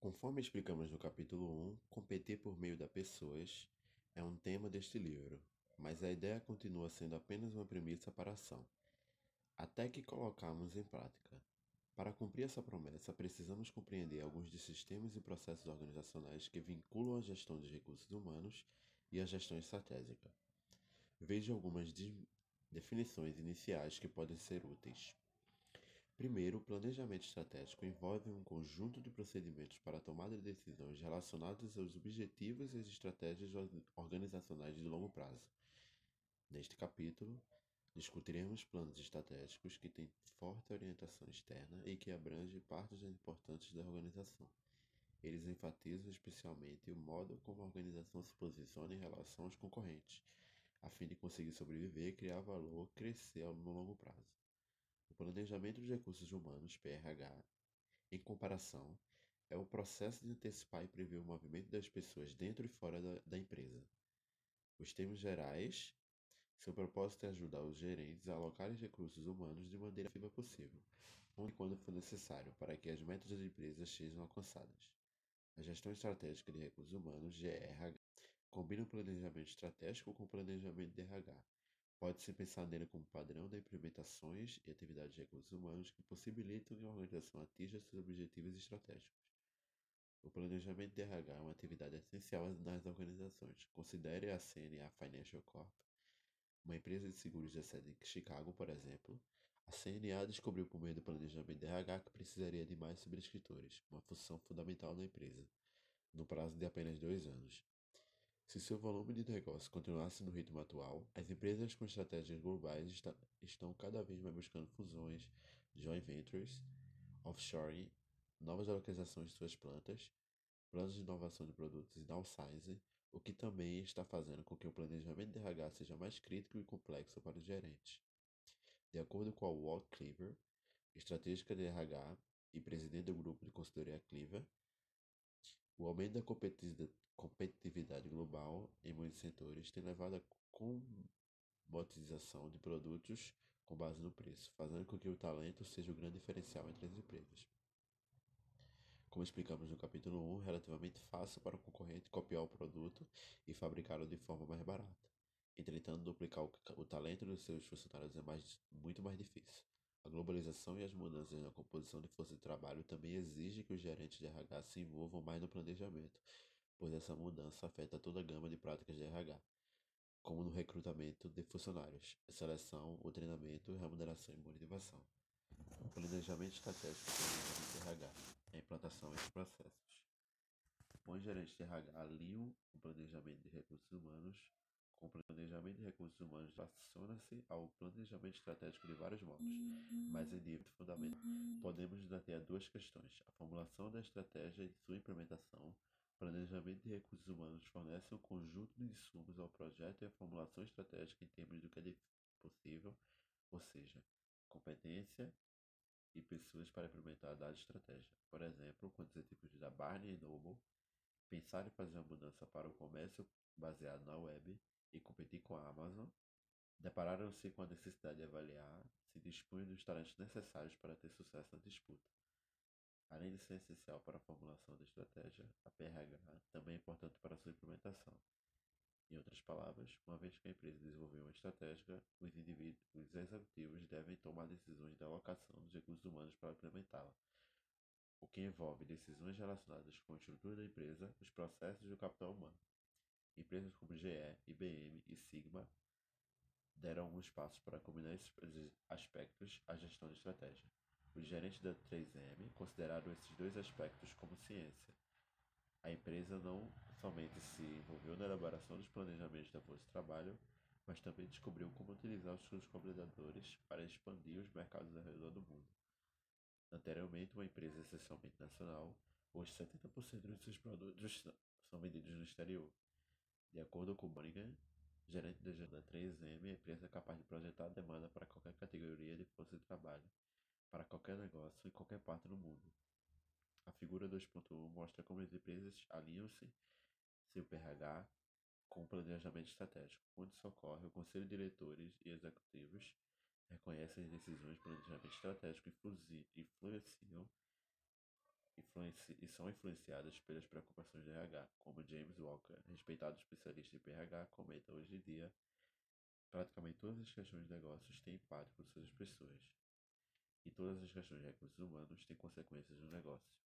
Conforme explicamos no capítulo 1, competir por meio das pessoas é um tema deste livro, mas a ideia continua sendo apenas uma premissa para a ação, até que colocamos em prática. Para cumprir essa promessa, precisamos compreender alguns dos sistemas e processos organizacionais que vinculam a gestão dos recursos humanos e a gestão estratégica. Veja algumas de definições iniciais que podem ser úteis. Primeiro, o planejamento estratégico envolve um conjunto de procedimentos para a tomada de decisões relacionados aos objetivos e às estratégias organizacionais de longo prazo. Neste capítulo, discutiremos planos estratégicos que têm forte orientação externa e que abrangem partes importantes da organização. Eles enfatizam especialmente o modo como a organização se posiciona em relação aos concorrentes, a fim de conseguir sobreviver, criar valor, crescer no longo prazo. O planejamento de recursos humanos, PRH, em comparação, é o processo de antecipar e prever o movimento das pessoas dentro e fora da, da empresa. Os termos gerais, seu propósito é ajudar os gerentes a alocar os recursos humanos de maneira efetiva possível, onde e quando for necessário, para que as metas das empresas sejam alcançadas. A gestão estratégica de recursos humanos, GRH, combina o planejamento estratégico com o planejamento de RH, Pode-se pensar nele como padrão de implementações e atividades de recursos humanos que possibilitam que a organização atinja seus objetivos estratégicos. O planejamento de RH é uma atividade essencial nas organizações. Considere a CNA Financial Corp, uma empresa de seguros de sede em Chicago, por exemplo. A CNA descobriu por meio do planejamento de RH que precisaria de mais subscritores, uma função fundamental na empresa, no prazo de apenas dois anos. Se seu volume de negócio continuasse no ritmo atual, as empresas com estratégias globais estão cada vez mais buscando fusões, joint ventures, offshoring, novas localizações de suas plantas, planos de inovação de produtos e downsizing, o que também está fazendo com que o planejamento de RH seja mais crítico e complexo para os gerentes. De acordo com a Walt Cleaver, estratégica de RH e presidente do grupo de consultoria Cleaver, o aumento da setores tem levado à commodização de produtos com base no preço, fazendo com que o talento seja o grande diferencial entre as empresas. Como explicamos no capítulo 1, é relativamente fácil para o concorrente copiar o produto e fabricá-lo de forma mais barata. Entretanto, duplicar o, o talento dos seus funcionários é mais, muito mais difícil. A globalização e as mudanças na composição de força de trabalho também exigem que os gerentes de RH se envolvam mais no planejamento, pois essa mudança afeta toda a gama de práticas de RH, como no recrutamento de funcionários, seleção, o treinamento, remuneração e motivação. O planejamento estratégico de RH, a implantação entre processos. Bons gerentes de RH alinham o planejamento de recursos humanos com o planejamento de recursos humanos relaciona-se ao planejamento estratégico de vários modos, mas em nível fundamental podemos debater duas questões: a formulação da estratégia e sua implementação. Planejamento de recursos humanos fornece um conjunto de insumos ao projeto e a formulação estratégica em termos do que é possível, ou seja, competência e pessoas para implementar a dada estratégia. Por exemplo, quando os executivos da Barney Noble pensaram em fazer uma mudança para o comércio baseado na web, e competir com a Amazon, depararam-se com a necessidade de avaliar se dispunham dos talentos necessários para ter sucesso na disputa. Além de ser essencial para a formulação da estratégia, a PRH também é importante para a sua implementação. Em outras palavras, uma vez que a empresa desenvolveu uma estratégia, os indivíduos, os executivos devem tomar decisões de alocação dos recursos humanos para implementá-la, o que envolve decisões relacionadas com a estrutura da empresa, os processos e o capital humano. Empresas como GE, IBM e Sigma deram alguns passos para combinar esses aspectos à gestão de estratégia. Os gerentes da 3M consideraram esses dois aspectos como ciência. A empresa não somente se envolveu na elaboração dos planejamentos da força de trabalho, mas também descobriu como utilizar os seus colaboradores para expandir os mercados ao redor do mundo. Anteriormente, uma empresa essencialmente nacional, hoje 70% dos seus produtos são vendidos no exterior. De acordo com Bunnigan, gerente da 3M, a empresa é capaz de projetar a demanda para qualquer categoria de força de trabalho, para qualquer negócio em qualquer parte do mundo. A figura 2.1 mostra como as empresas alinham-se seu PRH com planejamento estratégico. Isso ocorre, o conselho de diretores e executivos reconhecem as decisões de planejamento estratégico influenciam, influenciam e são influenciadas pelas preocupações de RH, como James Walker, respeitado especialista em PRH, comenta hoje em dia, praticamente todas as questões de negócios têm impacto sobre as pessoas. E todas as questões de recursos humanos têm consequências no negócio.